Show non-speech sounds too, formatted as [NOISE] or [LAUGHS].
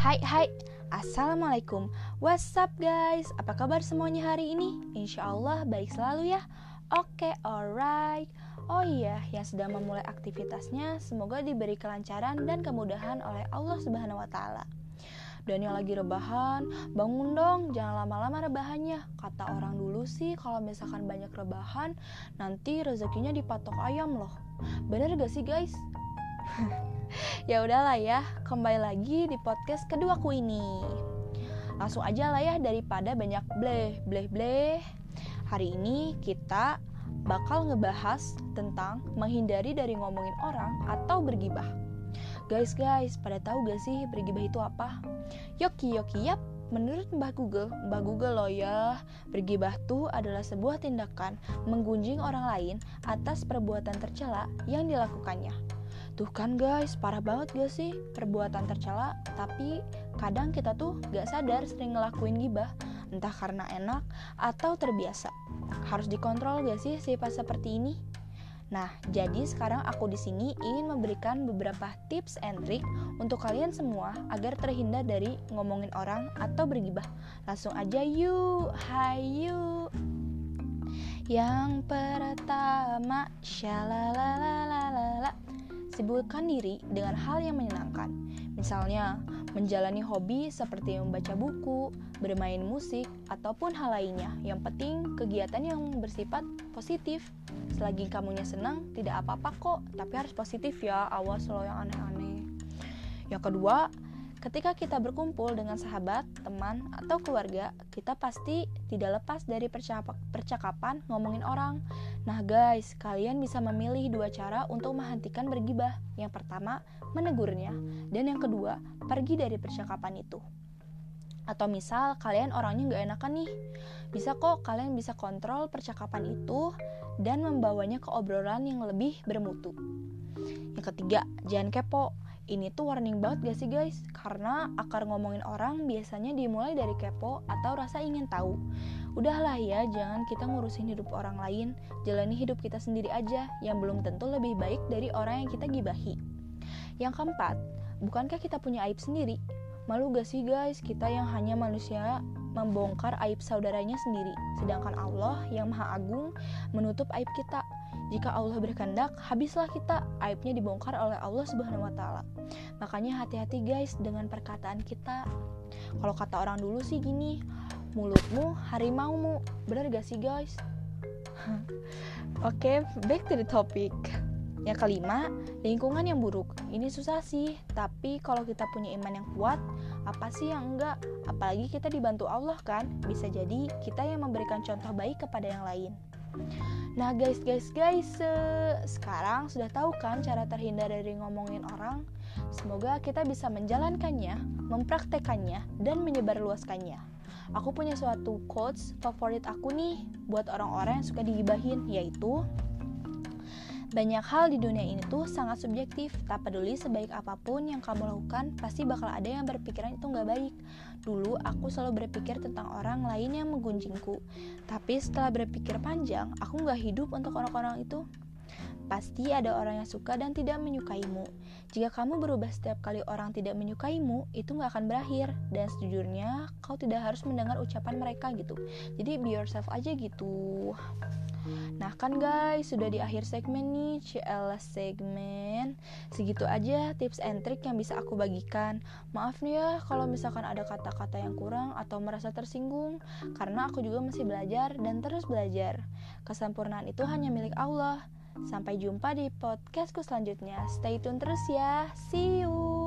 Hai hai Assalamualaikum What's up guys Apa kabar semuanya hari ini? Insya Allah baik selalu ya Oke okay, alright Oh iya, yang sedang memulai aktivitasnya semoga diberi kelancaran dan kemudahan oleh Allah Subhanahu wa taala. Dan yang lagi rebahan, bangun dong, jangan lama-lama rebahannya. Kata orang dulu sih kalau misalkan banyak rebahan, nanti rezekinya dipatok ayam loh. Bener gak sih guys? [LAUGHS] ya udahlah ya, kembali lagi di podcast keduaku ini. Langsung aja lah ya daripada banyak bleh, bleh, bleh. Hari ini kita bakal ngebahas tentang menghindari dari ngomongin orang atau bergibah. Guys, guys, pada tahu gak sih bergibah itu apa? Yoki, yoki, yap. Menurut Mbah Google, Mbah Google loh ya, bergibah tuh adalah sebuah tindakan menggunjing orang lain atas perbuatan tercela yang dilakukannya. Tuh kan guys, parah banget gak sih perbuatan tercela, tapi kadang kita tuh gak sadar sering ngelakuin gibah, entah karena enak atau terbiasa. Harus dikontrol gak sih sifat seperti ini? Nah, jadi sekarang aku di sini ingin memberikan beberapa tips and trick untuk kalian semua agar terhindar dari ngomongin orang atau bergibah. Langsung aja yuk, hayu. Yang pertama, shalalalalala Sibukkan diri dengan hal yang menyenangkan. Misalnya, menjalani hobi seperti membaca buku, bermain musik, ataupun hal lainnya. Yang penting, kegiatan yang bersifat positif. Selagi kamunya senang, tidak apa-apa kok, tapi harus positif ya, awas lo yang aneh-aneh. Yang kedua, Ketika kita berkumpul dengan sahabat, teman, atau keluarga, kita pasti tidak lepas dari percakapan ngomongin orang. Nah, guys, kalian bisa memilih dua cara untuk menghentikan bergibah. Yang pertama, menegurnya, dan yang kedua, pergi dari percakapan itu. Atau misal kalian orangnya gak enakan nih, bisa kok kalian bisa kontrol percakapan itu dan membawanya ke obrolan yang lebih bermutu. Yang ketiga, jangan kepo ini tuh warning banget gak sih guys? Karena akar ngomongin orang biasanya dimulai dari kepo atau rasa ingin tahu. Udahlah ya, jangan kita ngurusin hidup orang lain, jalani hidup kita sendiri aja yang belum tentu lebih baik dari orang yang kita gibahi. Yang keempat, bukankah kita punya aib sendiri? Malu gak sih guys, kita yang hanya manusia membongkar aib saudaranya sendiri, sedangkan Allah yang Maha Agung menutup aib kita. Jika Allah berkehendak, habislah kita. Aibnya dibongkar oleh Allah Subhanahu wa taala. Makanya hati-hati guys dengan perkataan kita. Kalau kata orang dulu sih gini, mulutmu harimaumu. Bener gak sih guys? [LAUGHS] Oke, okay, back to the topic. Yang kelima, lingkungan yang buruk. Ini susah sih, tapi kalau kita punya iman yang kuat, apa sih yang enggak? Apalagi kita dibantu Allah kan? Bisa jadi kita yang memberikan contoh baik kepada yang lain. Nah guys guys guys Sekarang sudah tahu kan cara terhindar dari ngomongin orang? Semoga kita bisa menjalankannya, mempraktekannya, dan menyebarluaskannya. Aku punya suatu quotes favorit aku nih Buat orang-orang yang suka digibahin Yaitu banyak hal di dunia ini tuh sangat subjektif, tak peduli sebaik apa pun yang kamu lakukan, pasti bakal ada yang berpikiran itu nggak baik. Dulu aku selalu berpikir tentang orang lain yang menggunjingku, tapi setelah berpikir panjang, aku nggak hidup untuk orang-orang itu. Pasti ada orang yang suka dan tidak menyukaimu. Jika kamu berubah setiap kali orang tidak menyukaimu, itu nggak akan berakhir. Dan sejujurnya, kau tidak harus mendengar ucapan mereka gitu. Jadi be yourself aja gitu. Nah kan guys, sudah di akhir segmen nih, CL segmen. Segitu aja tips and trick yang bisa aku bagikan. Maaf nih ya kalau misalkan ada kata-kata yang kurang atau merasa tersinggung, karena aku juga masih belajar dan terus belajar. Kesempurnaan itu hanya milik Allah. Sampai jumpa di podcastku selanjutnya. Stay tune terus ya. See you.